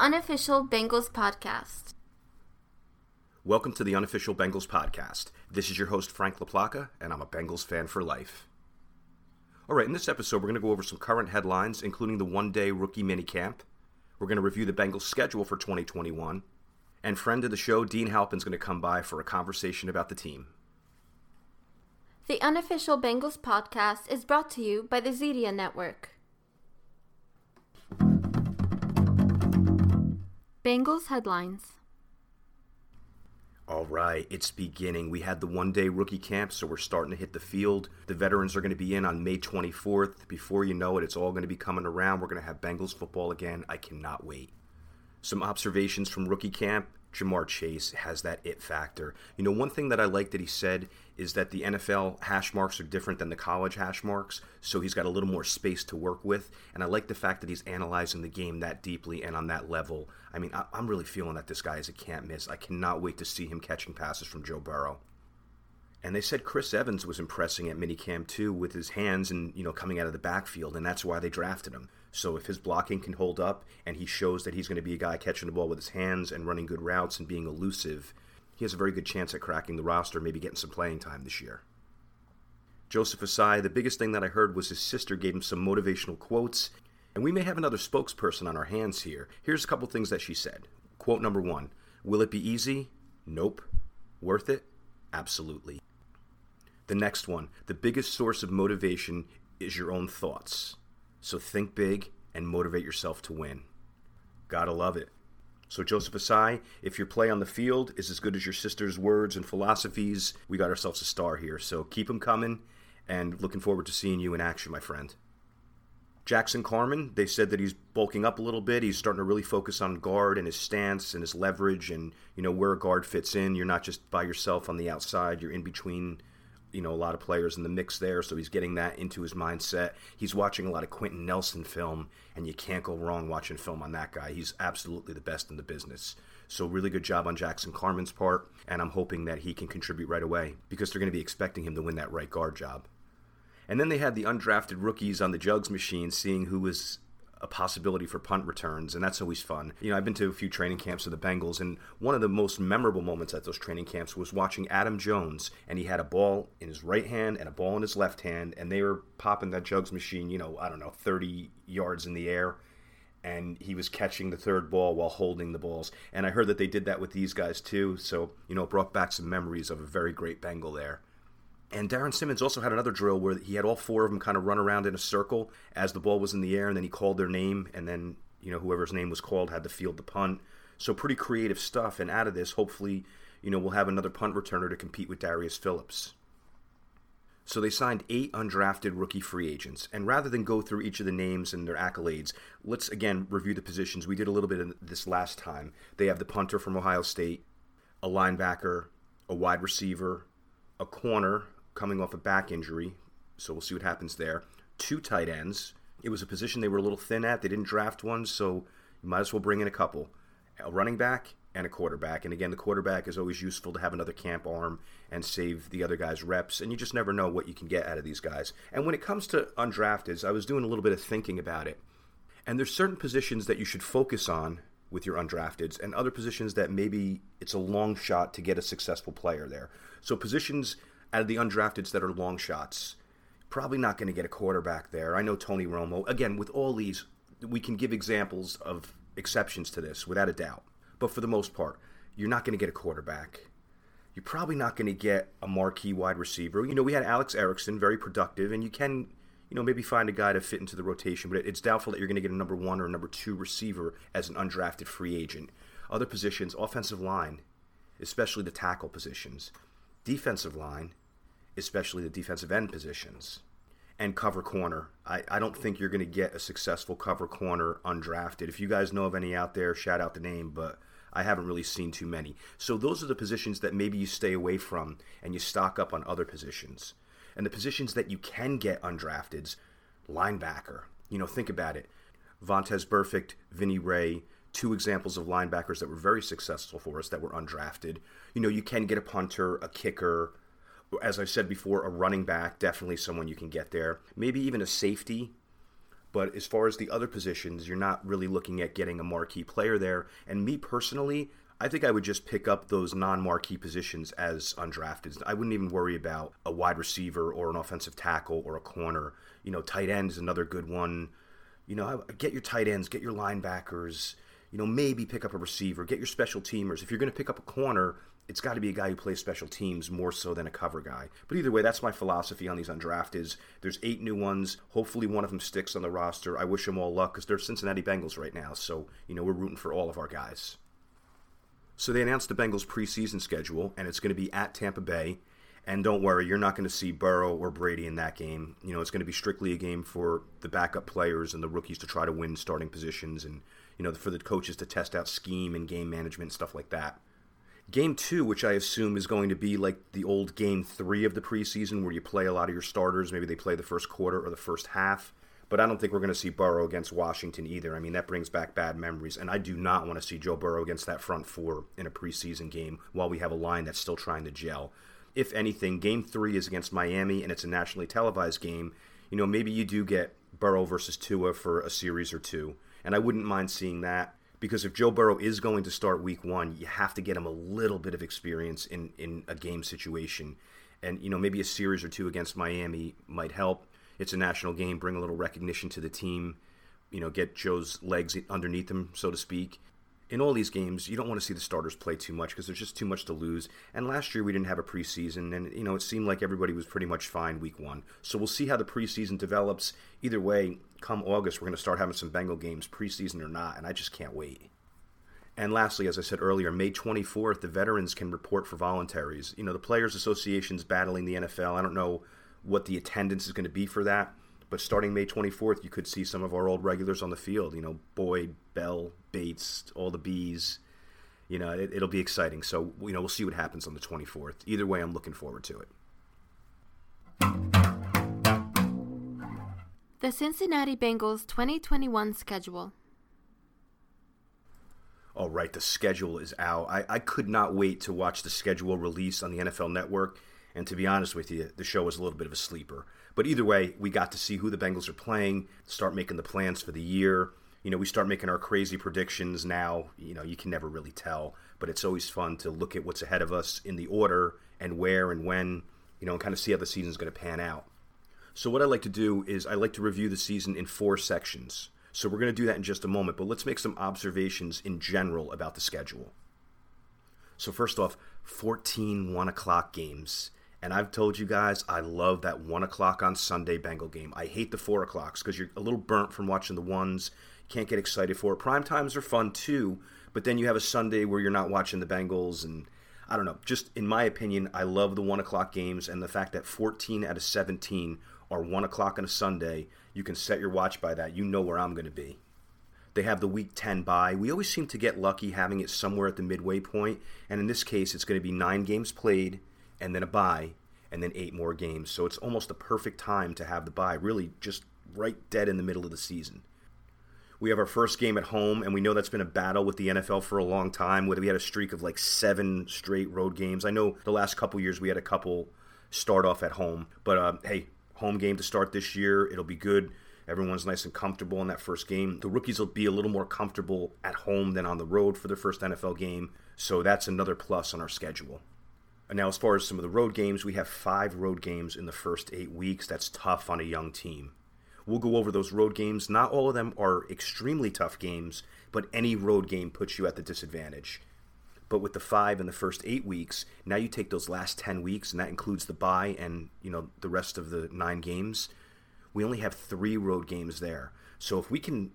unofficial Bengals podcast. Welcome to the unofficial Bengals podcast. This is your host, Frank LaPlaca, and I'm a Bengals fan for life. All right, in this episode, we're going to go over some current headlines, including the one day rookie minicamp. We're going to review the Bengals schedule for 2021. And friend of the show, Dean Halpin's going to come by for a conversation about the team. The unofficial Bengals podcast is brought to you by the Zedia Network. Bengals headlines. All right, it's beginning. We had the one day rookie camp, so we're starting to hit the field. The veterans are going to be in on May 24th. Before you know it, it's all going to be coming around. We're going to have Bengals football again. I cannot wait. Some observations from rookie camp Ja'Marr Chase has that it factor. You know, one thing that I like that he said is that the NFL hash marks are different than the college hash marks, so he's got a little more space to work with. And I like the fact that he's analyzing the game that deeply and on that level. I mean, I- am really feeling that this guy is a can't miss. I cannot wait to see him catching passes from Joe Burrow. And they said Chris Evans was impressing at minicamp too with his hands and, you know, coming out of the backfield, and that's why they drafted him. So if his blocking can hold up and he shows that he's going to be a guy catching the ball with his hands and running good routes and being elusive, he has a very good chance at cracking the roster, maybe getting some playing time this year. Joseph Ossai, the biggest thing that I heard was his sister gave him some motivational quotes, and we may have another spokesperson on our hands here. Here's a couple things that she said. Quote number one Will it be easy? Nope. Worth it? Absolutely. The next one the biggest source of motivation is your own thoughts. So think big and motivate yourself to win. Gotta love it. So, Joseph Ossai, if your play on the field is as good as your sister's words and philosophies, we got ourselves a star here. So, keep them coming and looking forward to seeing you in action, my friend. Jackson Carman, they said that he's bulking up a little bit. He's starting to really focus on guard and his stance and his leverage and, you know, where a guard fits in. You're not just by yourself on the outside, you're in between you know a lot of players in the mix there, so he's getting that into his mindset. He's watching a lot of Quenton Nelson film, and you can't go wrong watching film on that guy. He's absolutely the best in the business. So really good job on Jackson Carman's part, and I'm hoping that he can contribute right away because they're going to be expecting him to win that right guard job. And then they had the undrafted rookies on the jugs machine, seeing who was a possibility for punt returns, and that's always fun. You know, I've been to a few training camps of the Bengals, and one of the most memorable moments at those training camps was watching Adam Jones, and he had a ball in his right hand and a ball in his left hand, and they were popping that jugs machine, you know, I don't know, 30 yards in the air. And he was catching the third ball while holding the balls. And I heard that they did that with these guys too. So, you know, it brought back some memories of a very great Bengal there. And Darrin Simmons also had another drill where he had all four of them kind of run around in a circle as the ball was in the air, and then he called their name, and then you know whoever's name was called had to field the punt. So pretty creative stuff. And out of this, hopefully, you know we'll have another punt returner to compete with Darius Phillips. So they signed eight undrafted rookie free agents. And rather than go through each of the names and their accolades, let's again review the positions. We did a little bit of this last time. They have the punter from Ohio State, a linebacker, a wide receiver, a corner, coming off a back injury, so we'll see what happens there. Two tight ends. It was a position they were a little thin at. They didn't draft one, so you might as well bring in a couple. A running back and a quarterback. And again, the quarterback is always useful to have another camp arm and save the other guys reps. And you just never know what you can get out of these guys. And when it comes to undrafteds, I was doing a little bit of thinking about it. And there's certain positions that you should focus on with your undrafteds and other positions that maybe it's a long shot to get a successful player there. So positions out of the undrafteds that are long shots. Probably not going to get a quarterback there. I know Tony Romo. Again, with all these, we can give examples of exceptions to this without a doubt. But for the most part, you're not going to get a quarterback. You're probably not going to get a marquee wide receiver. You know, we had Alex Erickson, very productive, and you can, you know, maybe find a guy to fit into the rotation, but it's doubtful that you're going to get a number one or a number two receiver as an undrafted free agent. Other positions, offensive line, especially the tackle positions, defensive line, especially the defensive end positions and cover corner. I, I don't think you're going to get a successful cover corner undrafted. If you guys know of any out there, shout out the name, but I haven't really seen too many. So those are the positions that maybe you stay away from and you stock up on other positions. And the positions that you can get undrafted, linebacker. You know, think about it. Vontaze Burfict, Vinnie Rey, two examples of linebackers that were very successful for us that were undrafted. You know, you can get a punter, a kicker, as I said before, a running back, definitely someone you can get there. Maybe even a safety. But as far as the other positions, you're not really looking at getting a marquee player there. And me personally, I think I would just pick up those non marquee positions as undrafted. I wouldn't even worry about a wide receiver or an offensive tackle or a corner. You know, tight end is another good one. You know, get your tight ends, get your linebackers. You know, maybe pick up a receiver, get your special teamers. If you're going to pick up a corner, it's got to be a guy who plays special teams more so than a cover guy. But either way, that's my philosophy on these undrafted. There's eight new ones. Hopefully, one of them sticks on the roster. I wish them all luck because they're Cincinnati Bengals right now. So you know we're rooting for all of our guys. So they announced the Bengals preseason schedule, and it's going to be at Tampa Bay. And don't worry, you're not going to see Burrow or Brady in that game. You know, it's going to be strictly a game for the backup players and the rookies to try to win starting positions and, you know, for the coaches to test out scheme and game management and stuff like that. Game two, which I assume is going to be like the old game three of the preseason where you play a lot of your starters. Maybe they play the first quarter or the first half. But I don't think we're going to see Burrow against Washington either. I mean, that brings back bad memories. And I do not want to see Joe Burrow against that front four in a preseason game while we have a line that's still trying to gel. If anything, game three is against Miami and it's a nationally televised game. You know, maybe you do get Burrow versus Tua for a series or two. And I wouldn't mind seeing that because if Joe Burrow is going to start week one, you have to get him a little bit of experience in, in a game situation. And, you know, maybe a series or two against Miami might help it's a national game, bring a little recognition to the team, you know, get Joe's legs underneath him, so to speak. In all these games, you don't want to see the starters play too much because there's just too much to lose. And last year we didn't have a preseason, and you know it seemed like everybody was pretty much fine week one. So we'll see how the preseason develops. Either way, come August, we're going to start having some Bengal games, preseason or not, and I just can't wait. And lastly, as I said earlier, May 24th, the veterans can report for voluntaries. You know, the Players Association's battling the NFL. I don't know what the attendance is going to be for that. But starting May 24th, you could see some of our old regulars on the field. You know, Boyd, Bell, Bates, all the bees. You know, it, it'll be exciting. So, you know, we'll see what happens on the 24th. Either way, I'm looking forward to it. The Cincinnati Bengals 2021 schedule. All right, the schedule is out. I, I could not wait to watch the schedule release on the NFL Network. And to be honest with you, the show was a little bit of a sleeper. But either way, we got to see who the Bengals are playing, start making the plans for the year. You know, we start making our crazy predictions now. You know, you can never really tell, but it's always fun to look at what's ahead of us in the order and where and when, you know, and kind of see how the season's going to pan out. So, what I like to do is I like to review the season in four sections. So, we're going to do that in just a moment, but let's make some observations in general about the schedule. So, first off, 14 1 o'clock games. And I've told you guys, I love that one o'clock on Sunday Bengal game. I hate the four o'clocks because you're a little burnt from watching the ones. Can't get excited for it. Prime times are fun too, but then you have a Sunday where you're not watching the Bengals. And I don't know. Just in my opinion, I love the one o'clock games and the fact that 14 out of 17 are one o'clock on a Sunday. You can set your watch by that. You know where I'm going to be. They have the week 10 bye. We always seem to get lucky having it somewhere at the midway point, and in this case, it's going to be nine games played and then a bye, and then eight more games. So it's almost a perfect time to have the bye, really just right dead in the middle of the season. We have our first game at home, and we know that's been a battle with the NFL for a long time. Whether we had a streak of like seven straight road games. I know the last couple years we had a couple start off at home, but uh, hey, home game to start this year. It'll be good. Everyone's nice and comfortable in that first game. The rookies will be a little more comfortable at home than on the road for their first NFL game, so that's another plus on our schedule. Now, as far as some of the road games, we have five road games in the first eight weeks. That's tough on a young team. We'll go over those road games. Not all of them are extremely tough games, but any road game puts you at the disadvantage. But with the five in the first eight weeks, now you take those last 10 weeks, and that includes the bye and you know the rest of the nine games. We only have three road games there. So if we can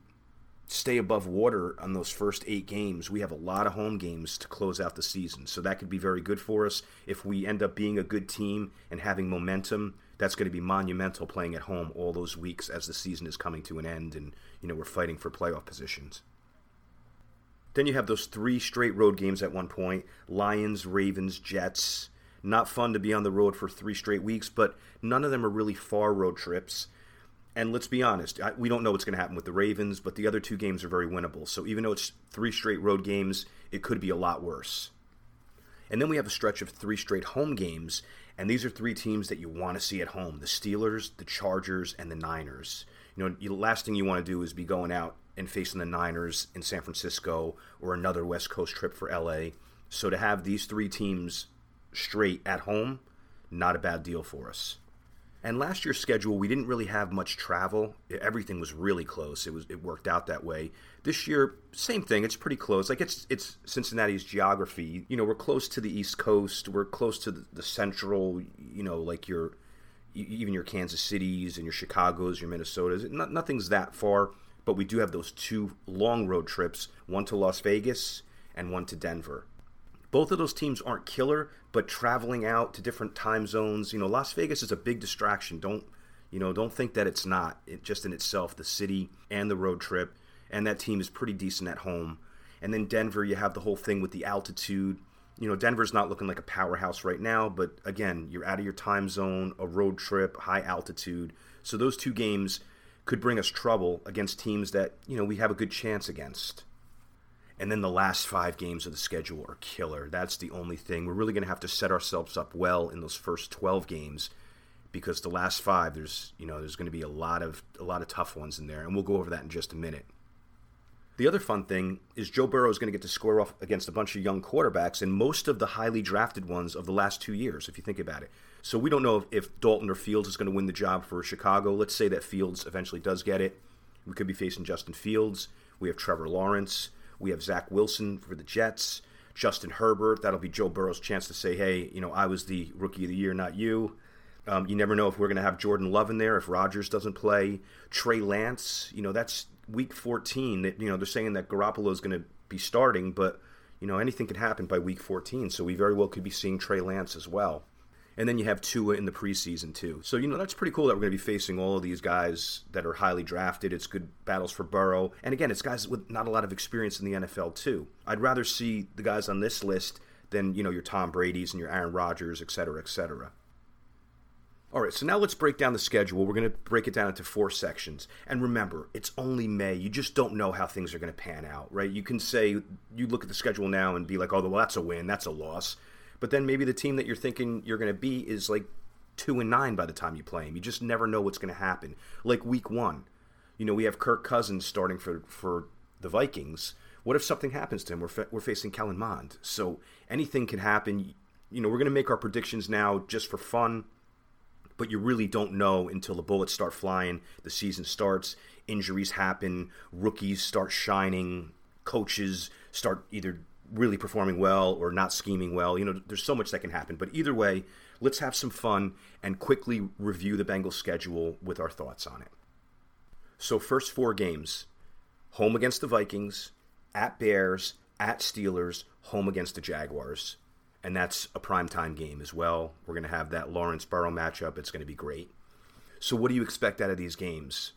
stay above water on those first eight games, we have a lot of home games to close out the season. So that could be very good for us. If we end up being a good team and having momentum, that's going to be monumental playing at home all those weeks as the season is coming to an end and you know we're fighting for playoff positions. Then you have those three straight road games at one point Lions, Ravens, Jets. Not fun to be on the road for three straight weeks, but none of them are really far road trips. And let's be honest, we don't know what's going to happen with the Ravens, but the other two games are very winnable. So even though it's three straight road games, it could be a lot worse. And then we have a stretch of three straight home games, and these are three teams that you want to see at home the Steelers, the Chargers, and the Niners. You know, the last thing you want to do is be going out and facing the Niners in San Francisco or another West Coast trip for LA. So to have these three teams straight at home, not a bad deal for us. And last year's schedule, we didn't really have much travel. Everything was really close. It was it worked out that way. This year, same thing. It's pretty close. Like it's it's Cincinnati's geography. You know, we're close to the East Coast. We're close to the, the central. You know, like your even your Kansas Cities and your Chicago's, your Minnesotas. Not, nothing's that far, but we do have those two long road trips. One to Las Vegas and one to Denver. Both of those teams aren't killer, but traveling out to different time zones, you know, Las Vegas is a big distraction. Don't, you know, don't think that it's not. It just in itself, the city and the road trip, and that team is pretty decent at home. And then Denver, you have the whole thing with the altitude. You know, Denver's not looking like a powerhouse right now, but again, you're out of your time zone, a road trip, high altitude. So those two games could bring us trouble against teams that, you know, we have a good chance against. And then the last five games of the schedule are killer. That's the only thing. We're really going to have to set ourselves up well in those first 12 games because the last five, there's you know there's going to be a lot of a lot of tough ones in there, and we'll go over that in just a minute. The other fun thing is Joe Burrow is going to get to square off against a bunch of young quarterbacks, and most of the highly drafted ones of the last two years, if you think about it. So we don't know if, if Dalton or Fields is going to win the job for Chicago. Let's say that Fields eventually does get it. We could be facing Justin Fields. We have Trevor Lawrence. We have Zach Wilson for the Jets, Justin Herbert. That'll be Joe Burrow's chance to say, hey, you know, I was the rookie of the year, not you. Um, you never know if we're going to have Jordan Love in there if Rodgers doesn't play. Trey Lance, you know, that's week 14. That you know they're saying that Garoppolo is going to be starting, but you know anything could happen by week 14. So we very well could be seeing Trey Lance as well. And then you have Tua in the preseason too. So you know that's pretty cool that we're going to be facing all of these guys that are highly drafted. It's good battles for Burrow, and again, it's guys with not a lot of experience in the NFL too. I'd rather see the guys on this list than you know your Tom Brady's and your Aaron Rodgers, et cetera, et cetera. All right, so now let's break down the schedule. We're going to break it down into four sections. And remember, it's only May. You just don't know how things are going to pan out, right? You can say, you look at the schedule now and be like, oh, well, that's a win, that's a loss. But then maybe the team that you're thinking you're going to be is like two and nine by the time you play them. You just never know what's going to happen. Like week one, you know, we have Kirk Cousins starting for for the Vikings. What if something happens to him? We're fa- we're facing Kellen Mond, so anything can happen. You know, we're going to make our predictions now just for fun, but you really don't know until the bullets start flying. The season starts, injuries happen, rookies start shining, coaches start either really performing well or not scheming well. You know, there's so much that can happen. But either way, let's have some fun and quickly review the Bengals schedule with our thoughts on it. So, first four games home against the Vikings, at Bears, at Steelers, home against the Jaguars. And that's a primetime game as well. We're going to have that Lawrence Burrow matchup. It's going to be great. So, what do you expect out of these games?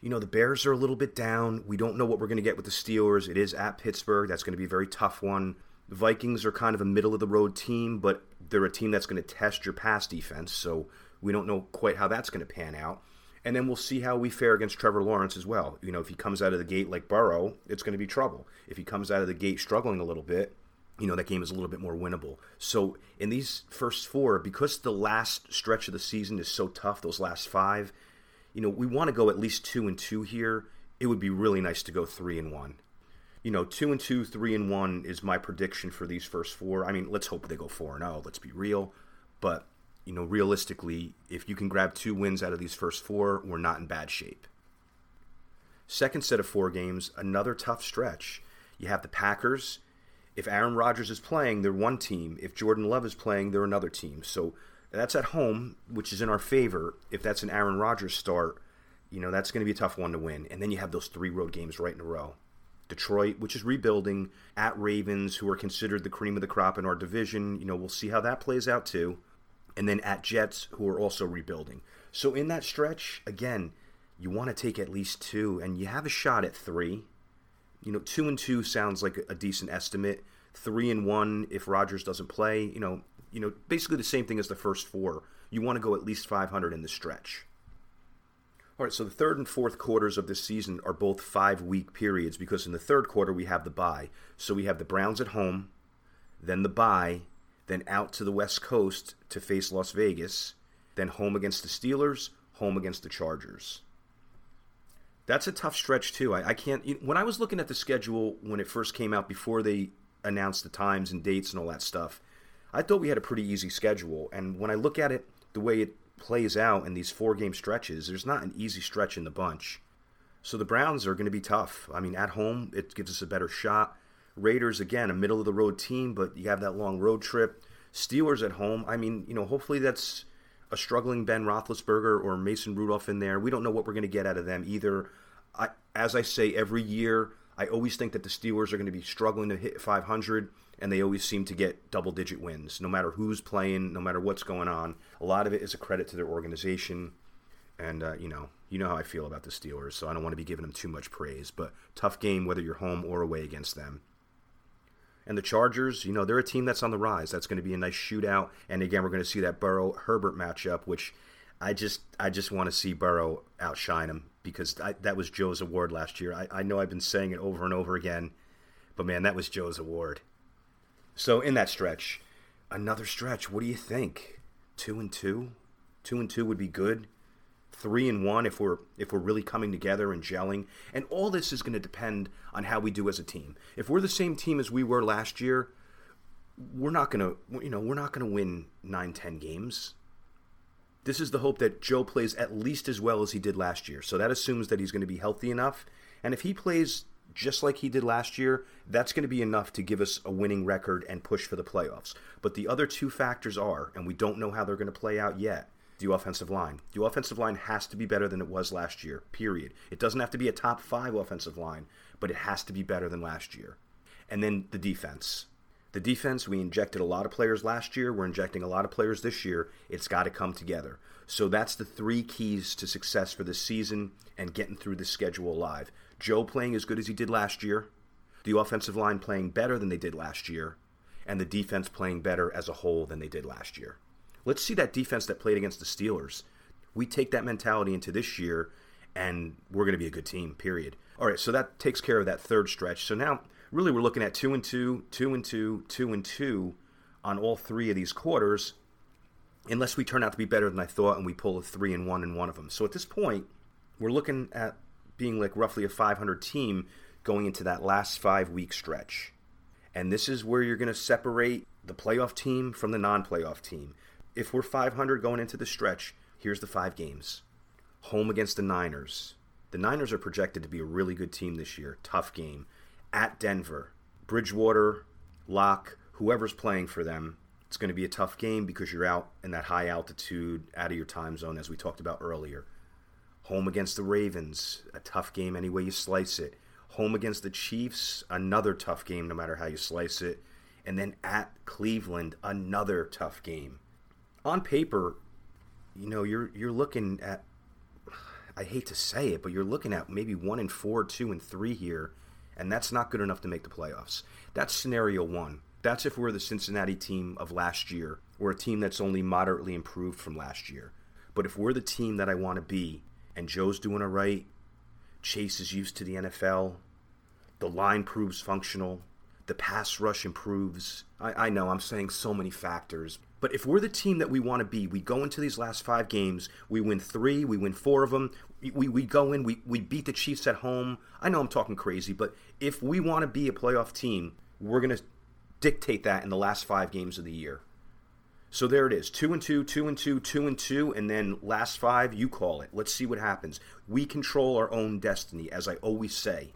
You know, the Bears are a little bit down. We don't know what we're going to get with the Steelers. It is at Pittsburgh. That's going to be a very tough one. The Vikings are kind of a middle of the road team, but they're a team that's going to test your pass defense. So we don't know quite how that's going to pan out. And then we'll see how we fare against Trevor Lawrence as well. You know, if he comes out of the gate like Burrow, it's going to be trouble. If he comes out of the gate struggling a little bit, you know, that game is a little bit more winnable. So in these first four, because the last stretch of the season is so tough, those last five, you know, we want to go at least two and two here. It would be really nice to go three and one. You know, two and two, three and one is my prediction for these first four. I mean, let's hope they go four and zero. Oh, let's be real, but you know, realistically, if you can grab two wins out of these first four, we're not in bad shape. Second set of four games, another tough stretch. You have the Packers. If Aaron Rodgers is playing, they're one team. If Jordan Love is playing, they're another team. So that's at home, which is in our favor. If that's an Aaron Rodgers start, you know, that's going to be a tough one to win. And then you have those three road games right in a row. Detroit, which is rebuilding, at Ravens, who are considered the cream of the crop in our division. You know, we'll see how that plays out too. And then at Jets, who are also rebuilding. So in that stretch, again, you want to take at least two, and you have a shot at three. You know, two and two sounds like a decent estimate. Three and one if Rodgers doesn't play. You know, you know, basically the same thing as the first four. You want to go at least 500 in the stretch. All right, so the third and fourth quarters of this season are both five week periods because in the third quarter we have the bye. So we have the Browns at home, then the bye, then out to the West Coast to face Las Vegas, then home against the Steelers, home against the Chargers. That's a tough stretch too. I, I can't. You when I was looking at the schedule when it first came out before they announced the times and dates and all that stuff, I thought we had a pretty easy schedule. And when I look at it, the way it plays out in these four game stretches, there's not an easy stretch in the bunch. So the Browns are going to be tough. I mean, at home, it gives us a better shot. Raiders, again, a middle of the road team, but you have that long road trip. Steelers at home. I mean, you know, hopefully that's a struggling Ben Roethlisberger or Mason Rudolph in there. We don't know what we're going to get out of them either. I, as I say every year, I always think that the Steelers are going to be struggling to hit 500, and they always seem to get double digit wins, no matter who's playing, no matter what's going on. A lot of it is a credit to their organization. And, uh, you know, you know how I feel about the Steelers, so I don't want to be giving them too much praise. But tough game, whether you're home or away against them. And the Chargers, you know, they're a team that's on the rise. That's going to be a nice shootout. And again, we're going to see that Burrow Herbert matchup, which I just I just want to see Burrow outshine him because I, that was Joe's award last year. I, I know I've been saying it over and over again, but man, that was Joe's award. So in that stretch, another stretch. What do you think? Two and two, two and two would be good three and one if we're if we're really coming together and gelling. And all this is going to depend on how we do as a team. If we're the same team as we were last year, we're not going to you know we're not going to win nine ten games. This is the hope that Joe plays at least as well as he did last year. So that assumes that he's going to be healthy enough. And if he plays just like he did last year, that's going to be enough to give us a winning record and push for the playoffs. But the other two factors are, and we don't know how they're going to play out yet the offensive line. The offensive line has to be better than it was last year, period. It doesn't have to be a top five offensive line, but it has to be better than last year. And then the defense. The defense, we injected a lot of players last year. We're injecting a lot of players this year. It's got to come together. So that's the three keys to success for this season and getting through the schedule alive. Joe playing as good as he did last year, the offensive line playing better than they did last year, and the defense playing better as a whole than they did last year. Let's see that defense that played against the Steelers. We take that mentality into this year, and we're going to be a good team. Period. All right, so that takes care of that third stretch. So now, really, we're looking at two and two, two and two, two and two on all three of these quarters, unless we turn out to be better than I thought and we pull a three and one in one of them. So at this point, we're looking at being like roughly a 500 team going into that last five week stretch. And this is where you're going to separate the playoff team from the non playoff team if we're 500 going into the stretch, here's the five games. Home against the Niners. The Niners are projected to be a really good team this year. Tough game. At Denver. Bridgewater, Lock, whoever's playing for them. It's going to be a tough game because you're out in that high altitude, out of your time zone, as we talked about earlier. Home against the Ravens, a tough game any way you slice it. Home against the Chiefs, another tough game no matter how you slice it. And then at Cleveland, another tough game on paper, you know, you're you're looking at I hate to say it, but you're looking at maybe one and four, two and three here, and that's not good enough to make the playoffs. That's scenario one. That's if we're the Cincinnati team of last year. We're a team that's only moderately improved from last year. But if we're the team that I want to be, and Joe's doing it right, Chase is used to the NFL, the line proves functional, the pass rush improves. I, I know I'm saying so many factors, but if we're the team that we want to be, we go into these last five games, we win three, we win four of them, we, we go in, we, we beat the Chiefs at home. I know I'm talking crazy, but if we want to be a playoff team, we're going to dictate that in the last five games of the year. So there it is two and two, two and two, two and two, and then last five, you call it. Let's see what happens. We control our own destiny, as I always say.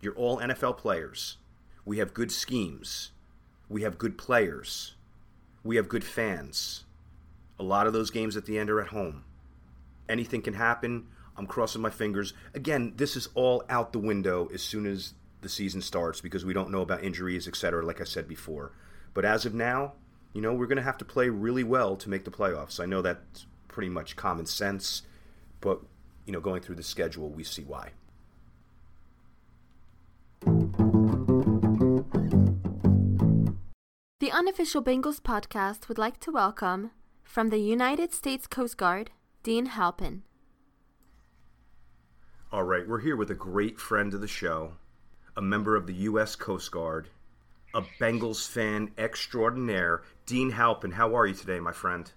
You're all NFL players. We have good schemes, we have good players we have good fans. A lot of those games at the end are at home. Anything can happen. I'm crossing my fingers. Again, this is all out the window as soon as the season starts because we don't know about injuries, etc., like I said before. But as of now, you know, we're going to have to play really well to make the playoffs. I know that's pretty much common sense, but, you know, going through the schedule, we see why. The unofficial Bengals podcast would like to welcome, from the United States Coast Guard, Dean Halpin. All right, we're here with a great friend of the show, a member of the U.S. Coast Guard, a Bengals fan extraordinaire, Dean Halpin. How are you today, my friend?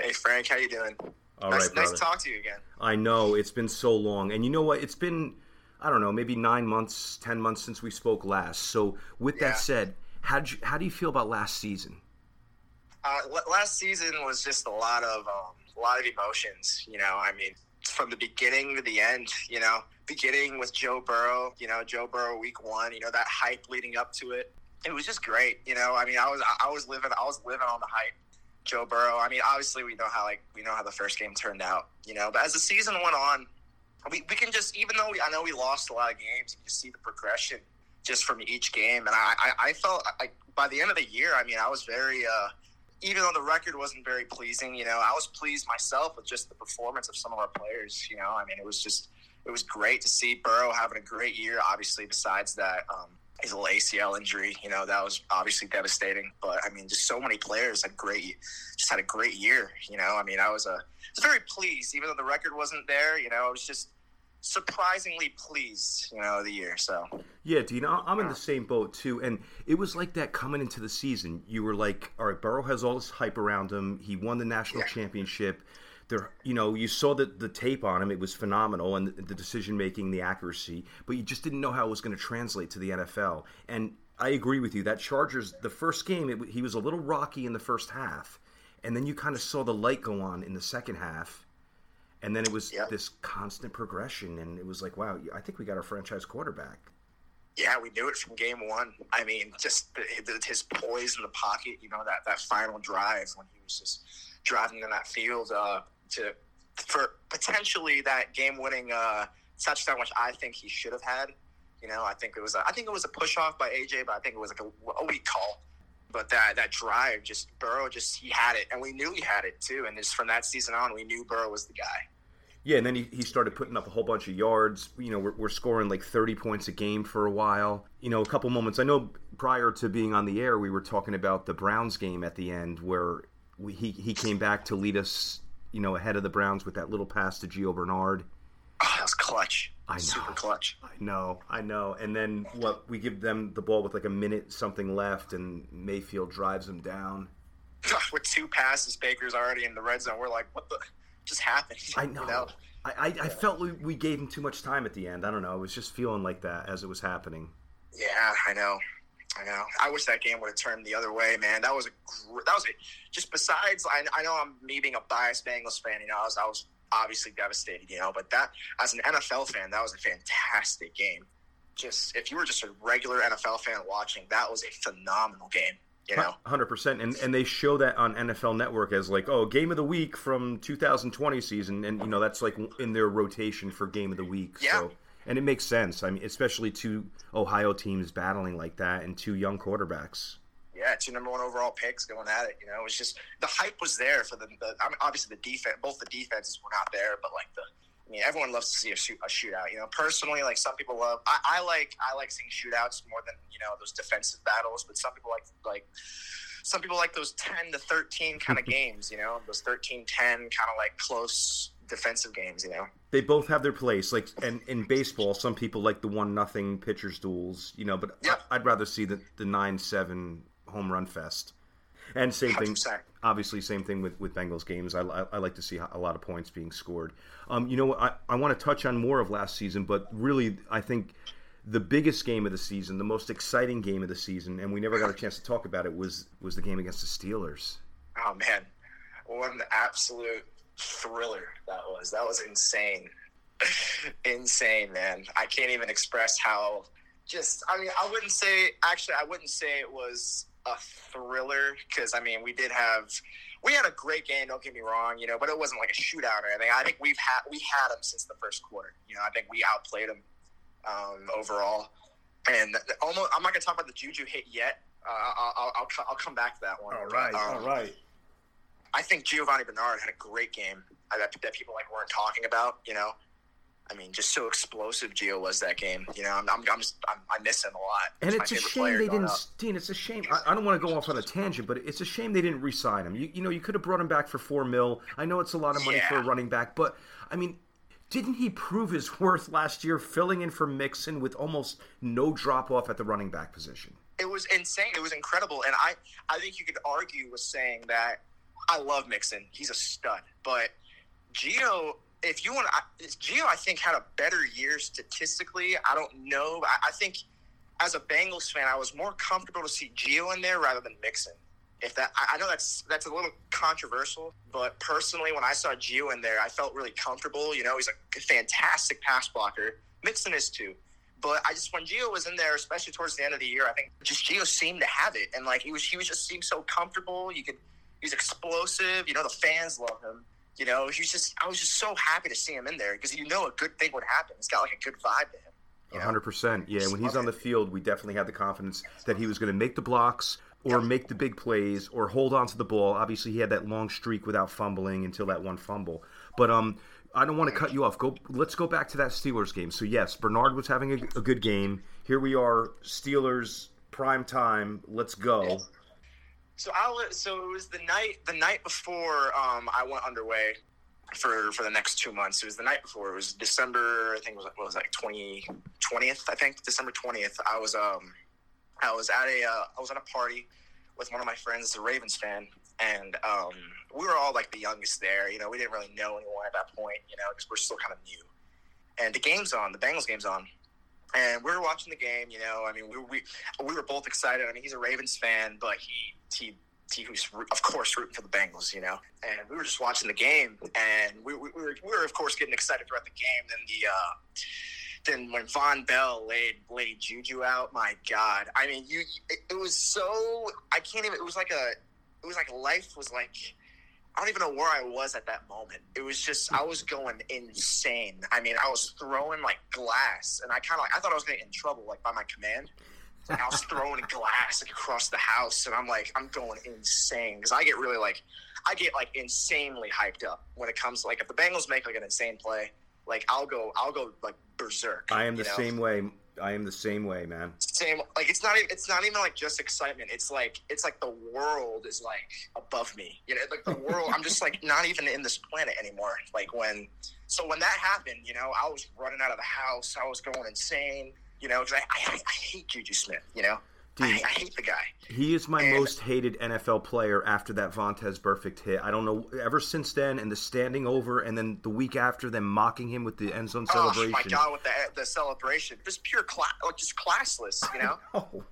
Hey, Frank. How you doing? All nice, right, nice to talk to you again. I know it's been so long, and you know what? It's been I don't know, maybe nine months, ten months since we spoke last. So, with Yeah. that said, how you, how do you feel about last season? Uh, last season was just a lot of um, a lot of emotions. You know, I mean, from the beginning to the end. You know, beginning with Joe Burrow. You know, Joe Burrow week one. You know that hype leading up to it. It was just great. You know, I mean, I was I was living I was living on the hype. Joe Burrow. I mean, obviously we know how like we know how the first game turned out. You know, but as the season went on, we, we can just even though we, I know we lost a lot of games, you see the progression just from each game. And I I, I felt like by the end of the year, I mean, I was very. uh even though the record wasn't very pleasing, you know, I was pleased myself with just the performance of some of our players. You know, I mean, it was just it was great to see Burrow having a great year. Obviously, besides that, um, his little ACL injury, you know, that was obviously devastating. But I mean, just so many players had great, just had a great year. You know, I mean, I was uh, a was very pleased, even though the record wasn't there. You know, I was just surprisingly pleased. You know, the year. So Yeah, Dean, I- I'm in the same boat too, and it was like that coming into the season. You were like, all right, Burrow has all this hype around him. He won the national Yeah. championship. There, you know, you saw the the tape on him; it was phenomenal, and the, the decision making, the accuracy. But you just didn't know how it was going to translate to the NFL. And I agree with you that Chargers, the first game, it, he was a little rocky in the first half, and then you kind of saw the light go on in the second half. And then it was Yep. this constant progression, and it was like, wow, I think we got our franchise quarterback. Yeah, we knew it from game one. I mean, just the, the, his poise in the pocket. You know that that final drive when he was just driving in that field uh, to for potentially that game-winning uh, touchdown, which I think he should have had. You know, I think it was a, I think it was a push off by AJ, but I think it was like a, a weak call. But that that drive, just Burrow, just he had it, and we knew he had it too. And just from that season on, we knew Burrow was the guy. Yeah, and then he, he started putting up a whole bunch of yards. You know, we're, we're scoring like 30 points a game for a while. You know, a couple moments. I know prior to being on the air, we were talking about the Browns game at the end where we, he, he came back to lead us, you know, ahead of the Browns with that little pass to Gio Bernard. Oh, that was clutch. I know. Super clutch. I know, I know. And then what? We give them the ball with like a minute something left, and Mayfield drives them down. With two passes, Baker's already in the red zone. We're like, what the just happened? I know. I, I, I felt we, we gave him too much time at the end. I don't know. I was just feeling like that as it was happening. Yeah, I know. I know. I wish that game would have turned the other way, man. That was a gr- that was a, just besides. I, I know I'm me being a biased Bengals fan. You know, I was I was obviously devastated. You know, but that as an NFL fan, that was a fantastic game. Just if you were just a regular NFL fan watching, that was a phenomenal game. You know, Hundred percent, and and they show that on NFL Network as like, oh, game of the week from 2020 season, and you know that's like in their rotation for game of the week. Yeah. So, and it makes sense. I mean, especially two Ohio teams battling like that, and two young quarterbacks. yeah, two number one overall picks going at it. You know, it was just the hype was there for the. the I mean, obviously the defense, both the defenses were not there, but like the. I mean, everyone loves to see a, shoot, a shootout. You know, personally, like some people love. I, I like I like seeing shootouts more than you know those defensive battles. But some people like like some people like those ten to thirteen kind of games. You know, those 13-10 kind of like close defensive games. You know. They both have their place. Like, and in baseball, some people like the one nothing pitchers duels. You know, but Yeah. I, I'd rather see the the nine seven home run fest. And same thing, 100%. obviously, same thing with, with Bengals games. I, I, I like to see a lot of points being scored. Um, you know what? I, I want to touch on more of last season, but really, I think the biggest game of the season, the most exciting game of the season, and we never got a chance to talk about it, was was the game against the Steelers. Oh man, what an absolute thriller that was. That was insane, insane, man. I can't even express how. Just, I mean, I wouldn't say. Actually, I wouldn't say it was a thriller because I mean, we did have. We had a great game. Don't get me wrong, you know, but it wasn't like a shootout or anything. I think we've had we had them since the first quarter. You know, I think we outplayed them um, overall. And almost, I'm not going to talk about the Juju hit yet. Uh, I'll, I'll, I'll, I'll come back to that one. All right, um, right. I think Giovanni Bernard had a great game that, that people like weren't talking about. You know, I mean, just so explosive Gio was that game. You know, I'm, I'm, I'm just I'm, I miss him a lot. And it's a shame they didn't, up. Dean. It's a shame. I, I don't want to go off on a tangent, but it's a shame they didn't re-sign him. You, you know, you could have brought him back for four mil. I know it's a lot of money for a running back, but I mean, didn't he prove his worth last year, filling in for Mixon with almost no drop off at the running back position? It was insane. It was incredible, and I I think you could argue with saying that I love Mixon. He's a stud, but Gio, if you want, Gio, I think had a better year statistically. I don't know. I, I think as a Bengals fan, I was more comfortable to see Gio in there rather than Mixon. If that, I, I know that's that's a little controversial, but personally, when I saw Gio in there, I felt really comfortable. You know, he's a fantastic pass blocker. Mixon is too. But I just when Gio was in there, especially towards the end of the year, I think just Gio seemed to have it, and like he was, he was just seemed so comfortable. You could, he's explosive. You know, the fans love him. You know, he was just, I was just so happy to see him in there because you know a good thing would happen. He's got like a good vibe to him. hundred percent. Yeah, when he's on the field, we definitely had the confidence that he was going to make the blocks or make the big plays or hold on to the ball. Obviously, he had that long streak without fumbling until that one fumble. But um, I don't want to cut you off. Go. Let's go back to that Steelers game. So yes, Bernard was having a, a good game. Here we are, Steelers prime time. Let's go. So I so it was the night the night before um, I went underway for for the next two months. It was the night before. It was December. I think it was what was like 20, 20th. I think December twentieth. I was um I was at a uh, I was at a party with one of my friends, a Ravens fan, and um, we were all like the youngest there. You know, we didn't really know anyone at that point. You know, because we're still kind of new. And the game's on, the Bengals game's on, and we were watching the game. You know, I mean, we we we were both excited. I mean, he's a Ravens fan, but he he he was of course rooting for the Bengals, you know. And we were just watching the game, and we, we, we, were we were of course getting excited throughout the game. Then the uh, then when Vonn Bell laid laid Juju out, my God, I mean, you it, it was so I can't even. It was like a it was like life was like I don't even know where I was at that moment. It was just I was going insane. I mean, I was throwing like glass, and I kind of like I thought I was getting in trouble like by my command. I was throwing glass like across the house, and I'm like I'm going insane because I get really like I get like insanely hyped up when it comes to, like if the Bengals make like an insane play, like I'll go I'll go like berserk. I am the know? same way. I am the same way, man. Same like it's not even it's not even like just excitement. It's like it's like the world is like above me. You know, like the world. I'm just like not even in this planet anymore. Like when so when that happened, you know, I was running out of the house. I was going insane. You know, because I, I, I hate Juju Smith. You know, I, I, hate the guy. He is my and, most hated NFL player after that Vontaze Burfict hit. I don't know. Ever since then, and the standing over, and then the week after, them mocking him with the end zone celebration. Oh my god, with the the celebration, just pure class, like oh, just classless. You know. know.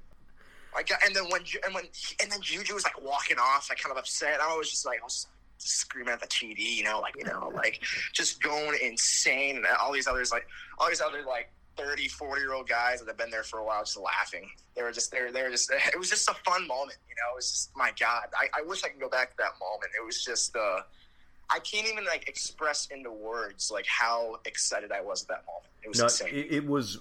Like, and then when and when and then Juju was like walking off, like kind of upset. I was just like, I was screaming at the TD, you know, like you know, like just going insane. And all these others, like all these other like 30, 40 year old guys that have been there for a while just laughing. They were just there. They were just. It was just a fun moment. You know, it was just my God. I, I wish I could go back to that moment. It was just. Uh, I can't even like express into words like how excited I was at that moment. It was no, insane. It, it was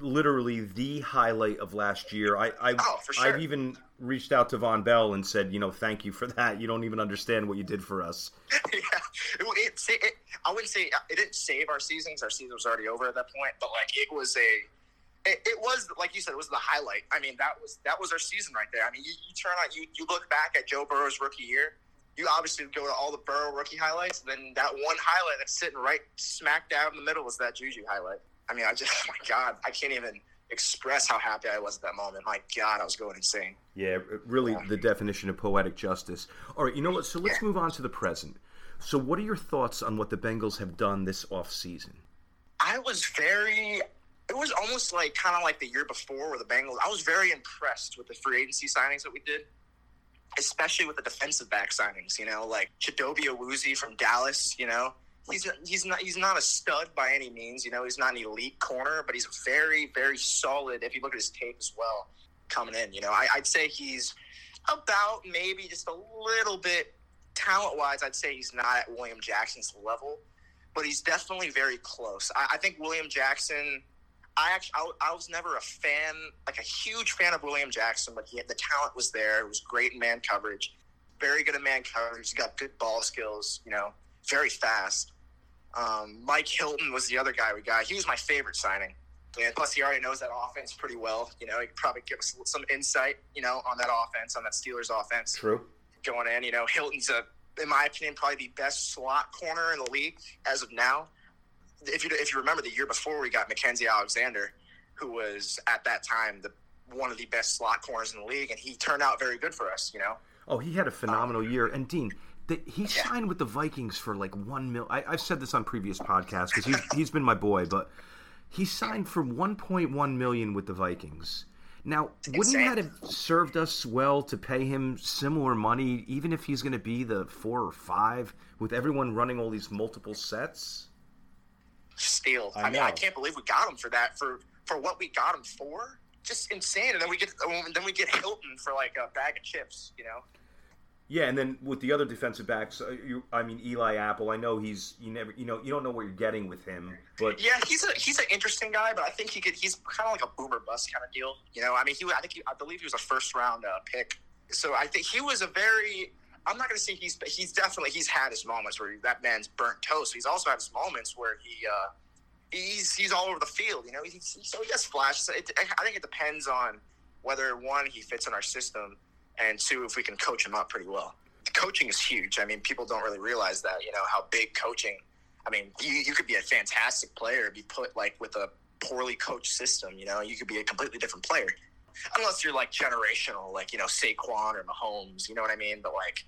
literally the highlight of last year. I, I oh, sure. I've even reached out to Vonn Bell and said, you know, thank you for that. You don't even understand what you did for us. yeah, it, it, it, I wouldn't say it didn't save our seasons. Our season was already over at that point, but like it was a. It, it, was like you said, it was the highlight. I mean, that was that was our season right there. I mean, you, you turn on you you look back at Joe Burrow's rookie year. You obviously go to all the Burrow rookie highlights. And then that one highlight that's sitting right smack dab in the middle was that Juju highlight. I mean, I just, oh my God, I can't even express how happy I was at that moment. My God, I was going insane. Yeah, really yeah. the definition of poetic justice. All right, you know what? So let's yeah. move on to the present. So, what are your thoughts on what the Bengals have done this off season? I was very. It was almost like kind of like the year before, where the Bengals. I was very impressed with the free agency signings that we did, especially with the defensive back signings. You know, like Chidobe Awuzie from Dallas. You know, he's he's not he's not a stud by any means. You know, he's not an elite corner, but he's very very solid. If you look at his tape as well, coming in, you know, I, I'd say he's about maybe just a little bit talent wise. I'd say he's not at William Jackson's level, but he's definitely very close. I, I think William Jackson. I actually I, I, was never a fan, like a huge fan of William Jackson, but he had, the talent was there. It was great in man coverage, very good at man coverage. He's got good ball skills, you know, very fast. Um, Mike Hilton was the other guy we got. He was my favorite signing. And plus, he already knows that offense pretty well. You know, he could probably give us some insight, you know, on that offense, on that Steelers offense. True. Going in, you know, Hilton's a, in my opinion, probably the best slot corner in the league as of now. If you if you remember the year before, we got Mackenzie Alexander, who was at that time the one of the best slot corners in the league, and he turned out very good for us. You know. Oh, he had a phenomenal um, year. And Dean, that he signed with the Vikings for like one mil. I, have said this on previous podcasts because he's he's been my boy, but he signed for 1.1 million with the Vikings. Now, wouldn't that have served us well to pay him similar money, even if he's going to be the four or five, with everyone running all these multiple sets? Steal. I, I mean, I can't believe we got him for that for for what we got him for. Just insane. And then we get then we get Hilton for like a bag of chips. You know. Yeah, and then with the other defensive backs, uh, you, I mean Eli Apple. I know he's you never you know you don't know what you're getting with him, but yeah, he's a he's an interesting guy, but I think he could he's kind of like a boomer bust kind of deal. You know, I mean he I think he, I believe he was a first round uh, pick, so I think he was a very. I'm not going to say he's he's definitely he's had his moments where that man's burnt toast. He's also had his moments where he uh, he's he's all over the field. You know, he's, so he has flashes. It, I think it depends on whether one he fits in our system and two, if we can coach him up pretty well. The coaching is huge. I mean, people don't really realize that, you know, how big coaching. I mean, you, you could be a fantastic player, be put like with a poorly coached system, you know, you could be a completely different player. Unless you're like generational, like, you know, Saquon or Mahomes, you know what I mean? But like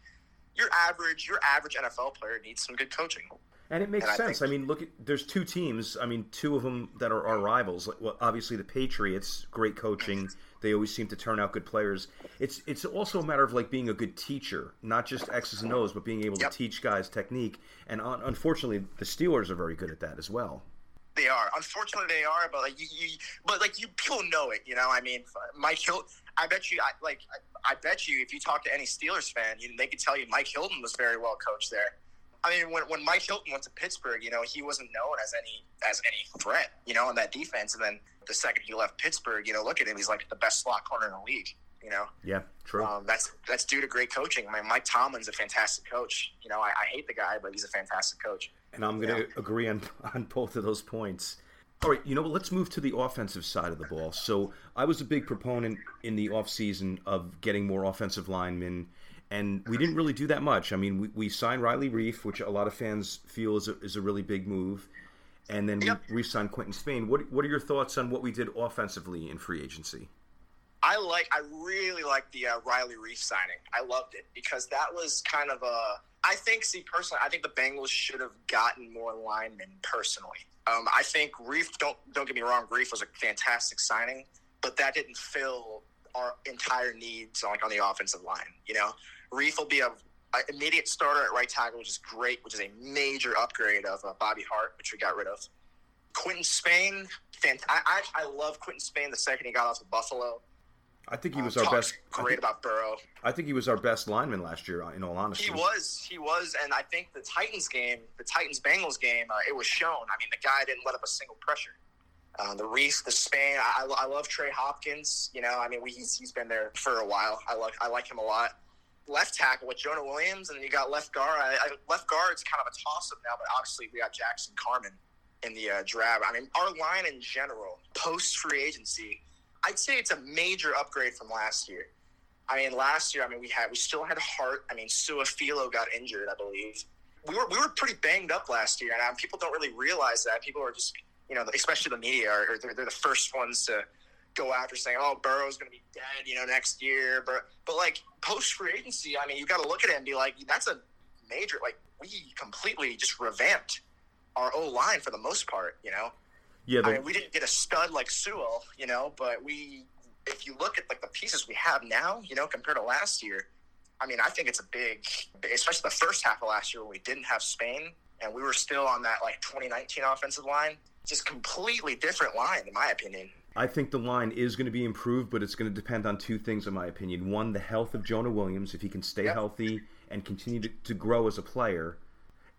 your average, your average NFL player needs some good coaching. And it makes and sense. I, think, I, mean, look at there's two teams. I mean, two of them that are our rivals. Well, obviously the Patriots, great coaching. They always seem to turn out good players. It's it's also a matter of like being a good teacher, not just X's and O's, but being able yep. to teach guys technique. And unfortunately, the Steelers are very good at that as well. They are. Unfortunately, they are. But like you, you but like you, people know it. You know, I mean, Mike Hilton. I bet you, I, like, I, I bet you, if you talk to any Steelers fan, you, they could tell you Mike Hilton was very well coached there. I mean, when, when Mike Hilton went to Pittsburgh, you know, he wasn't known as any as any threat, you know, on that defense. And then the second he left Pittsburgh, you know, look at him, he's like the best slot corner in the league. You know. Yeah, true. Um, that's that's due to great coaching. I mean, Mike Tomlin's a fantastic coach. You know, I, I hate the guy, but he's a fantastic coach. And I'm going to agree on on both of those points. All right, you know, what let's move to the offensive side of the ball. So I was a big proponent in the offseason of getting more offensive linemen and we didn't really do that much. I mean, we, we signed Riley Reiff, which a lot of fans feel is a, is a really big move, and then yep. we re-signed Quinton Spain. What what are your thoughts on what we did offensively in free agency? I like, I really like the uh, Riley Reiff signing. I loved it because that was kind of a. I think, see personally, I think the Bengals should have gotten more linemen personally. Um, I think Reiff, don't don't get me wrong, Reiff was a fantastic signing, but that didn't fill our entire needs like on the offensive line. You know, Reiff will be a, a, immediate starter at right tackle, which is great, which is a major upgrade of uh, Bobby Hart, which we got rid of. Quinton Spain, fant- I, I, I love Quinton Spain the second he got off of Buffalo. I think he was um, our best. Great think, about Burrow. I think he was our best lineman last year. In all honesty, he was. He was, and I think the Titans game, the Titans Bengals game, uh, it was shown. I mean, the guy didn't let up a single pressure. Uh, the Reiff, the Spain. I, I, love Trey Hopkins. You know, I mean, we, he's, he's been there for a while. I like I like him a lot left tackle with Jonah Williams, and then you got left guard. I, I, left guard's kind of a toss up now, but obviously we got Jackson Carman in the uh, draft. I mean, our line in general, post free agency, I'd say it's a major upgrade from last year. I mean, last year, I mean, we had we still had Hart. I mean, Su'a-Filo got injured, I believe. We were we were pretty banged up last year, and um, people don't really realize that. People are just, you know, especially the media, are, they're, they're the first ones to go after saying, "Oh, Burrow's going to be dead," you know, next year. But but like post free agency, I mean, you got to look at it and be like, that's a major. Like we completely just revamped our O line for the most part. You know. Yeah. I mean, we didn't get a stud like Sewell, you know, but we. If you look at like the pieces we have now, you know, compared to last year, I mean, I think it's a big, especially the first half of last year when we didn't have Spain and we were still on that like 2019 offensive line. Just completely different line, in my opinion. I think the line is going to be improved, but it's going to depend on two things, in my opinion. One, the health of Jonah Williams, if he can stay yep. healthy and continue to, to, grow as a player.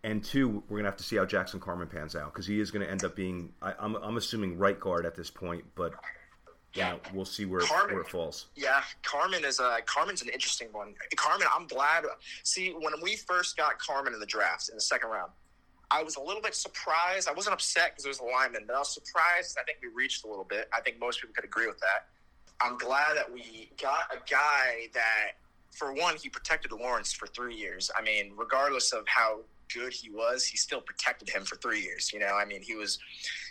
And two, we're going to have to see how Jackson Carman pans out because he is going to end up being, I, am I'm, I'm assuming, right guard at this point, but yeah, we'll see where, Carman, where it falls. Yeah, Carman is a Carman's an interesting one. Carman, I'm glad. See, when we first got Carman in the draft in the second round, I was a little bit surprised. I wasn't upset because it was a lineman, but I was surprised. I think we reached a little bit. I think most people could agree with that. I'm glad that we got a guy that, for one, he protected Lawrence for three years. I mean, regardless of how good he was, he still protected him for three years. You know, I mean, he was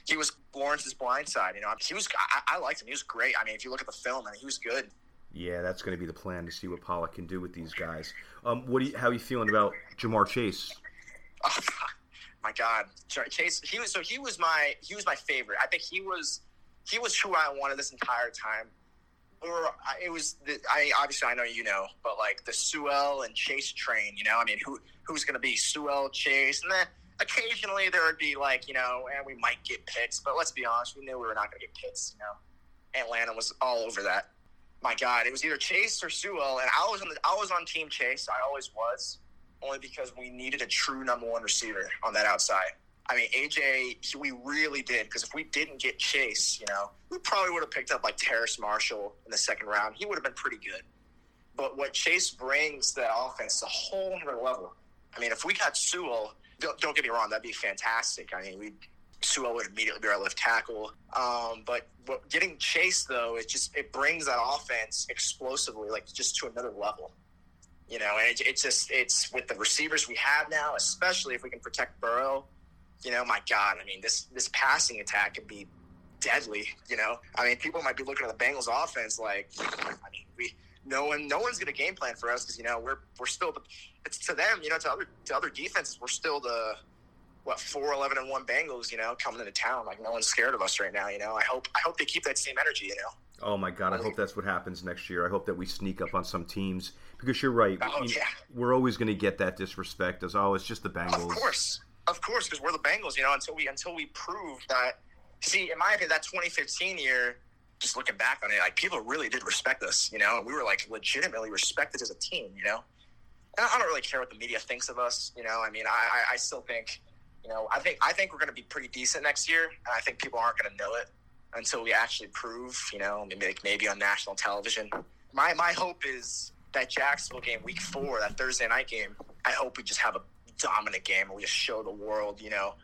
he was Lawrence's blind side. You know, he was I, I liked him. He was great. I mean, if you look at the film, I mean, he was good. Yeah, that's going to be the plan to see what Pollack can do with these guys. Um, what do you, how are you feeling about Ja'Marr Chase? My God, Chase. He was so he was my he was my favorite. I think he was he was who I wanted this entire time. Or it was the, I obviously I know you know, but like the Sewell and Chase train. You know, I mean, who who's going to be Sewell, Chase, and then occasionally there would be like you know, and we might get picks, but let's be honest, we knew we were not going to get picks. You know, Atlanta was all over that. My God, it was either Chase or Sewell, and I was on the I was on Team Chase. I always was, only because we needed a true number one receiver on that outside. I mean, AJ, we really did because if we didn't get Chase, you know, we probably would have picked up like Terrace Marshall in the second round. He would have been pretty good. But what Chase brings that offense a whole other level. I mean, if we got Sewell, don't, don't get me wrong, that'd be fantastic. I mean, we Sewell would immediately be our left tackle. Um, but what, getting Chase though, it just it brings that offense explosively, like just to another level. You know, and it, it's just it's with the receivers we have now, especially if we can protect Burrow you know, my God, I mean, this this passing attack could be deadly. You know, I mean, people might be looking at the Bengals offense like, I mean, we no one no one's going to game plan for us because you know we're we're still the, it's to them you know to other to other defenses we're still the what four eleven and one Bengals you know coming into town like no one's scared of us right now you know I hope I hope they keep that same energy you know. Oh my God! I hope that's what happens next year. I hope that we sneak up on some teams because you're right. Oh, yeah. We're always going to get that disrespect as oh, it's just the Bengals. Of course, of course, because we're the Bengals, you know. Until we until we prove that. See, in my opinion, that 2015 year, just looking back on it, like people really did respect us, you know. We were like legitimately respected as a team, you know. And I don't really care what the media thinks of us, you know. I mean, I, I still think, you know, I think I think we're going to be pretty decent next year, and I think people aren't going to know it until we actually prove, you know, maybe maybe on national television. My my hope is that Jacksonville game, week four, that Thursday night game. I hope we just have a dominant game and we just show the world, you know.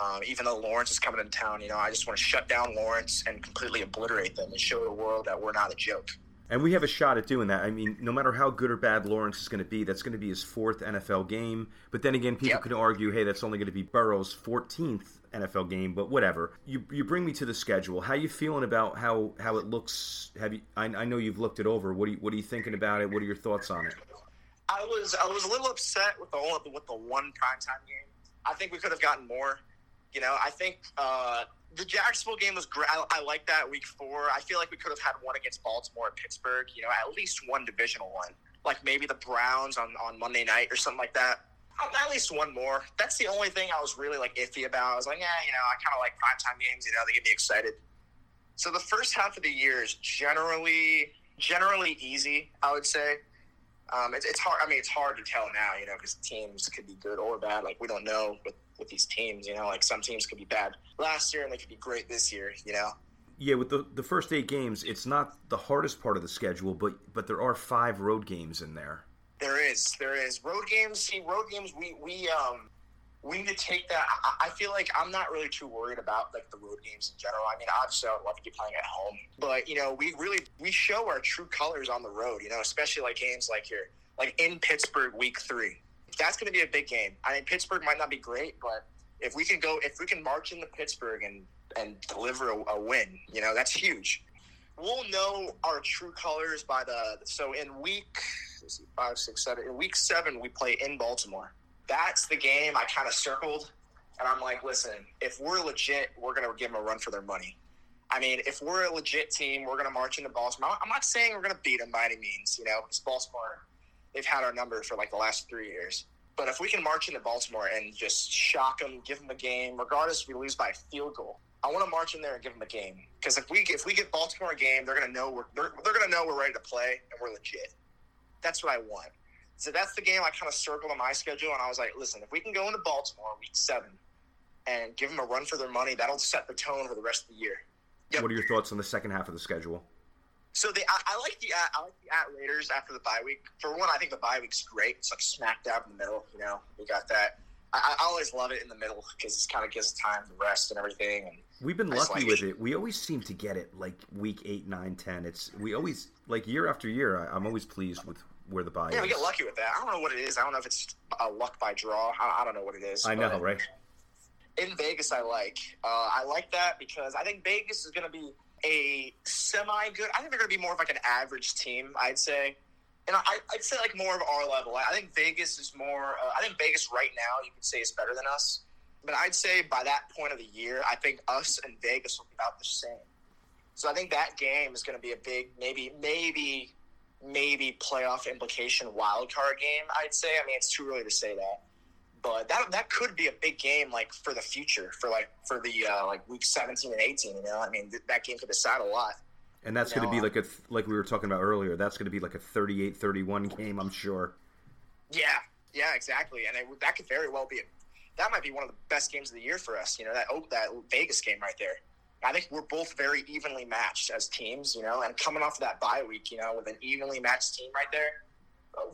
Um, even though Lawrence is coming into town, you know, I just want to shut down Lawrence and completely obliterate them and show the world that we're not a joke. And we have a shot at doing that. I mean, no matter how good or bad Lawrence is going to be, that's going to be his fourth NFL game. But then again, people yep. can argue, hey, that's only going to be Burrow's 14th NFL game. But whatever. You you bring me to the schedule. How you feeling about how how it looks? Have you? I, I know you've looked it over. What are you, what are you thinking about it? What are your thoughts on it? I was I was a little upset with the with the one primetime game. I think we could have gotten more. You know, I think uh, the Jacksonville game was great. I, I like that week four. I feel like we could have had one against Baltimore and Pittsburgh. You know, at least one divisional one, like maybe the Browns on on Monday night or something like that. At least one more. That's the only thing I was really like iffy about. I was like, yeah, you know, I kind of like primetime games. You know, they get me excited. So the first half of the year is generally generally easy. I would say um, it's, it's hard. I mean, it's hard to tell now, you know, because teams could be good or bad. Like we don't know with with these teams, you know, like some teams could be bad last year and they could be great this year, you know. Yeah, with the the first eight games, it's not the hardest part of the schedule, but but there are five road games in there. There is, there is road games. See, road games. We we um we need to take that. I, I feel like I'm not really too worried about like the road games in general. I mean, obviously, I'd love to be playing at home, but you know, we really we show our true colors on the road. You know, especially like games like here, like in Pittsburgh, week three. That's going to be a big game. I mean, Pittsburgh might not be great, but if we can go, if we can march into Pittsburgh and and deliver a, a win, you know, that's huge. We'll know our true colors by the so in week see, five, six, seven. In week seven, we play in Baltimore that's the game I kind of circled. And I'm like, listen, if we're legit, we're to give them a run for their money. I mean, if we're a legit team, we're to march into Baltimore. I'm not saying we're to beat them by any means, you know, because Baltimore, they've had our number for like the last three years. But if we can march into Baltimore and just shock them, give them a game, regardless if we lose by a field goal, I want to march in there and give them a game. Because if we if we get Baltimore a game, they're going to know we're they're, they're to know we're ready to play and we're legit. That's what I want. So that's the game I kind of circled on my schedule, and I was like, listen, if we can go into Baltimore week seven and give them a run for their money, that'll set the tone for the rest of the year. Yep. What are your thoughts on the second half of the schedule? So the I, I like the I like the at Raiders after the bye week. For one, I think the bye week's great. It's like smack dab in the middle. You know, we got that. I, I always love it in the middle because it kind of gives time to rest and everything. And we've been lucky like with it. it. We always seem to get it like week eight, nine, ten. It's we always like year after year. I, I'm always pleased with where the bye yeah, is. we get lucky with that. I don't know what it is. I don't know if it's a luck by draw. I, I don't know what it is. I know, right? In Vegas, I like. Uh, I like that because I think Vegas is going to be. a semi good. I think they're going to be more of like an average team. I'd say, and I, would say like more of our level. I think Vegas is more. Uh, I think Vegas right now you could say is better than us, but I'd say by that point of the year, I think us and Vegas will be about the same. So I think that game is going to be a big, maybe, maybe, maybe playoff implication wild card game. I'd say. I mean, it's too early to say that but that that could be a big game like for the future for like for the uh, like week 17 and 18 you know i mean th- that game could decide a lot and that's going to be like a like we were talking about earlier that's going to be like a 38-31 game i'm sure yeah yeah exactly and it, that could very well be a, that might be one of the best games of the year for us you know that oh, that vegas game right there I think we're both very evenly matched as teams, you know, and coming off of that bye week, you know, with an evenly matched team right there,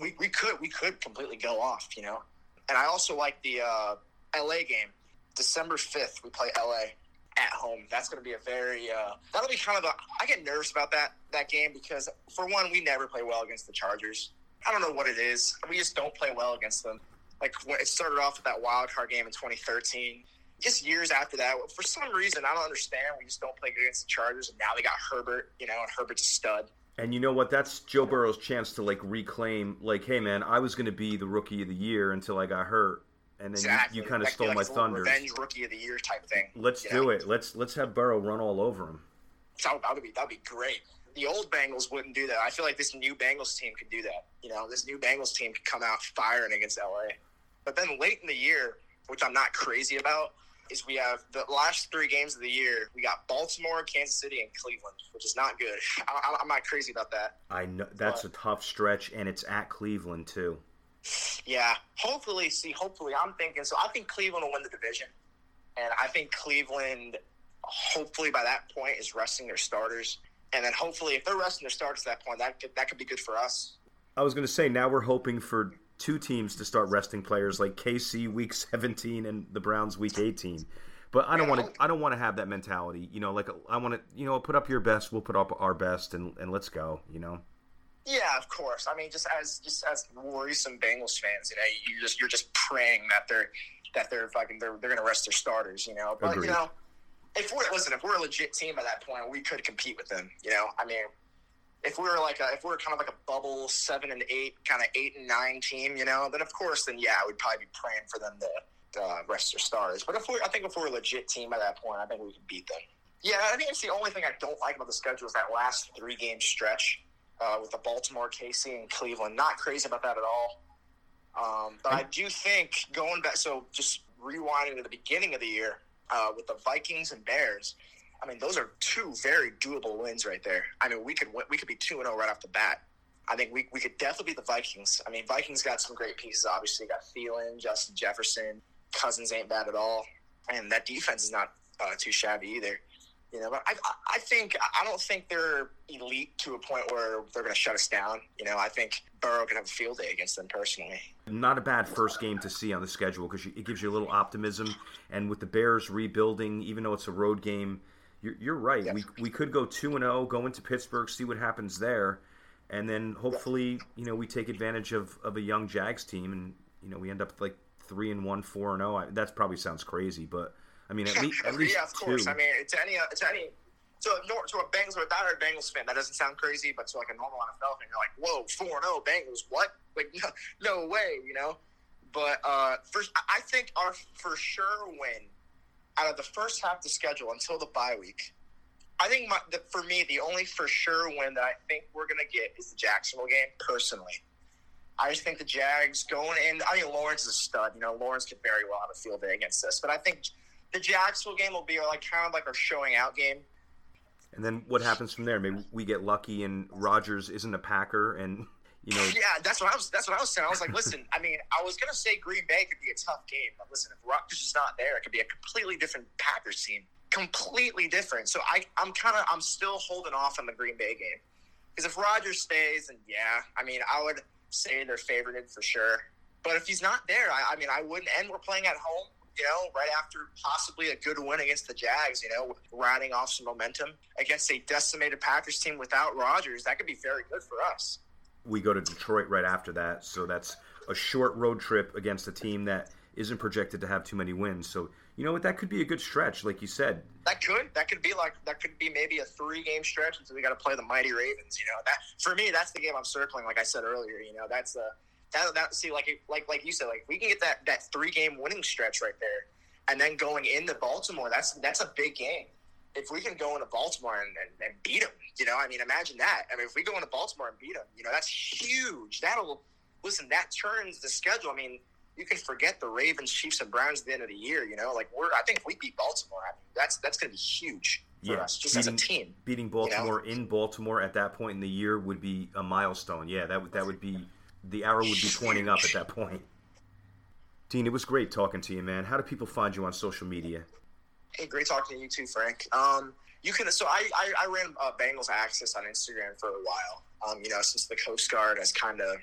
we, we could we could completely go off, you know. And I also like the uh, LA game, December 5th. We play LA at home. That's going to be a very uh, that'll be kind of a. I get nervous about that that game because for one, we never play well against the Chargers. I don't know what it is. We just don't play well against them. Like it started off with that wild card game in 2013. Just years after that, for some reason, I don't understand. We just don't play good against the Chargers, and now they got Herbert. You know, and Herbert's a stud. And you know what? That's Joe Burrow's chance to like reclaim, like, hey man, I was going to be the rookie of the year until I got hurt, and then exactly. you, you kind of stole like my thunder. Revenge rookie of the year type thing. Let's do know? it. Let's let's have Burrow run all over him. That would be that'd be great. The old Bengals wouldn't do that. I feel like this new Bengals team could do that. You know, this new Bengals team could come out firing against LA. But then late in the year, which I'm not crazy about, is we have the last three games of the year. We got Baltimore, Kansas City, and Cleveland, which is not good. I, am not crazy about that. I know that's but, a tough stretch, and it's at Cleveland too. Yeah, hopefully. See, hopefully, I'm thinking. So I think Cleveland will win the division, and I think Cleveland, hopefully by that point, is resting their starters, and then hopefully, if they're resting their starters at that point, that could, that could be good for us. I was going to say now we're hoping for two teams to start resting players like KC week 17 and the Browns week 18. But I don't want to. I don't want to have that mentality. You know, like I want to. You know, put up your best. We'll put up our best, and, and let's go. You know. Yeah, of course. I mean, just as just as worrisome Bengals fans, you know, you just you're just praying that they're that they're fucking they're they're gonna rest their starters. You know, but Agreed. you know, if we're listen, if we're a legit team at that point, we could compete with them. You know, I mean, if we were like a, if we are kind of like a bubble seven and eight, kind of eight and nine team, you know, then of course, then yeah, we'd probably be praying for them to uh, rest their stars. But if we, I think if we're a legit team at that point, I think we could beat them. Yeah, I think it's the only thing I don't like about the schedule is that last three game stretch uh, with the Baltimore, KC, and Cleveland. Not crazy about that at all. Um, but I do think going back, so just rewinding to the beginning of the year uh, with the Vikings and Bears. I mean, those are two very doable wins right there. I mean, we could we could be two and zero oh right off the bat. I think we, we could definitely beat the Vikings. I mean, Vikings got some great pieces. Obviously, got Thielen, Justin Jefferson, Cousins ain't bad at all, and that defense is not uh, too shabby either. You know, but I, I think I don't think they're elite to a point where they're going to shut us down. You know, I think Burrow can have a field day against them personally. Not a bad first game to see on the schedule because it gives you a little optimism. And with the Bears rebuilding, even though it's a road game, you're, you're right. Yes. We we could go two and zero, oh, go into Pittsburgh, see what happens there, and then hopefully, you know, we take advantage of, of a young Jags team, and you know, we end up like three and one, four and zero. Oh. That probably sounds crazy, but I mean, at least at least yeah, of course. Two. I mean, to any to any to a, to a Bengals or a diehard Bengals fan, that doesn't sound crazy, but to like a normal NFL fan, you're like, whoa, four and zero oh, Bengals, what? Like, no, no way, you know. But uh, first, I think our for sure win out of the first half of the schedule until the bye week. I think my, the, for me, the only for sure win that I think we're going to get is the Jacksonville game. Personally, I just think the Jags going in. I mean, Lawrence is a stud. You know, Lawrence could very well have a field day against this, but I think the Jacksonville game will be like kind of like our showing out game. And then what happens from there? Maybe we get lucky and Rodgers isn't a Packer and you know. Yeah, that's what I was. That's what I was saying. I was like, listen. I mean, I was gonna say Green Bay could be a tough game, but listen, if Rodgers is not there, it could be a completely different Packers team. Completely different. So I, I'm kind of, I'm still holding off on the Green Bay game because if Rodgers stays, and yeah, I mean, I would say they're favored for sure. But if he's not there, I, I mean, I wouldn't. And we're playing at home you know, right after possibly a good win against the Jags, you know, riding off some momentum against a decimated Packers team without Rodgers, that could be very good for us we go to Detroit right after that. So that's a short road trip against a team that isn't projected to have too many wins. So you know what? That could be a good stretch, like you said. That could that could be like that could be maybe a three game stretch until we got to play the mighty Ravens. You know that for me that's the game I'm circling. Like I said earlier, you know that's the that that see like like like you said like we can get that that three game winning stretch right there, and then going into Baltimore that's that's a big game. If we can go into Baltimore and, and, and beat them, you know, I mean, imagine that. I mean, if we go into Baltimore and beat them, you know, that's huge. That'll listen. That turns the schedule. I mean, you can forget the Ravens, Chiefs, and Browns at the end of the year. You know, like we're. I think if we beat Baltimore, I mean, that's that's going to be huge for Yeah, us, just beating, as a team. beating Baltimore in Baltimore at that point in the year would be a milestone. Yeah, that would that would be the arrow would be pointing up at that point. Dean, it was great talking to you, man. How do people find you on social media? Hey, great talking to you too, Frank. Um, you can. So I I, I ran uh, Bengals Access on Instagram for a while. Um, you know, since the Coast Guard has kind of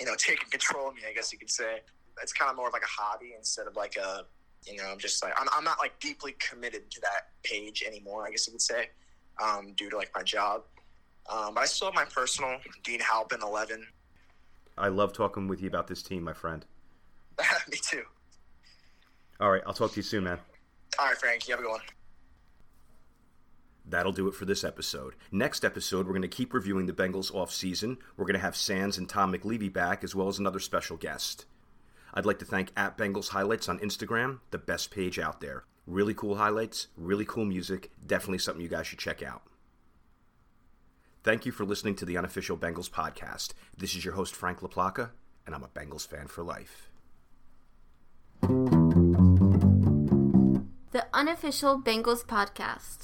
you know taken control of me, I guess you could say. It's kind of more of like a hobby instead of like a you know I'm just like I'm, I'm not like deeply committed to that page anymore. I guess you could say um, due to like my job. Um, but I still have my personal Dean Halpin eleven. I love talking with you about this team, my friend. me too. All right, I'll talk to you soon, man. All right, Frank. You have a good one. That'll do it for this episode. Next episode, we're going to keep reviewing the Bengals off season. We're going to have Sands and Tom McLevy back, as well as another special guest. I'd like to thank at Bengals Highlights on Instagram, the best page out there. Really cool highlights, really cool music, definitely something you guys should check out. Thank you for listening to the unofficial Bengals podcast. This is your host, Frank LaPlaca, and I'm a Bengals fan for life. The unofficial Bengals podcast.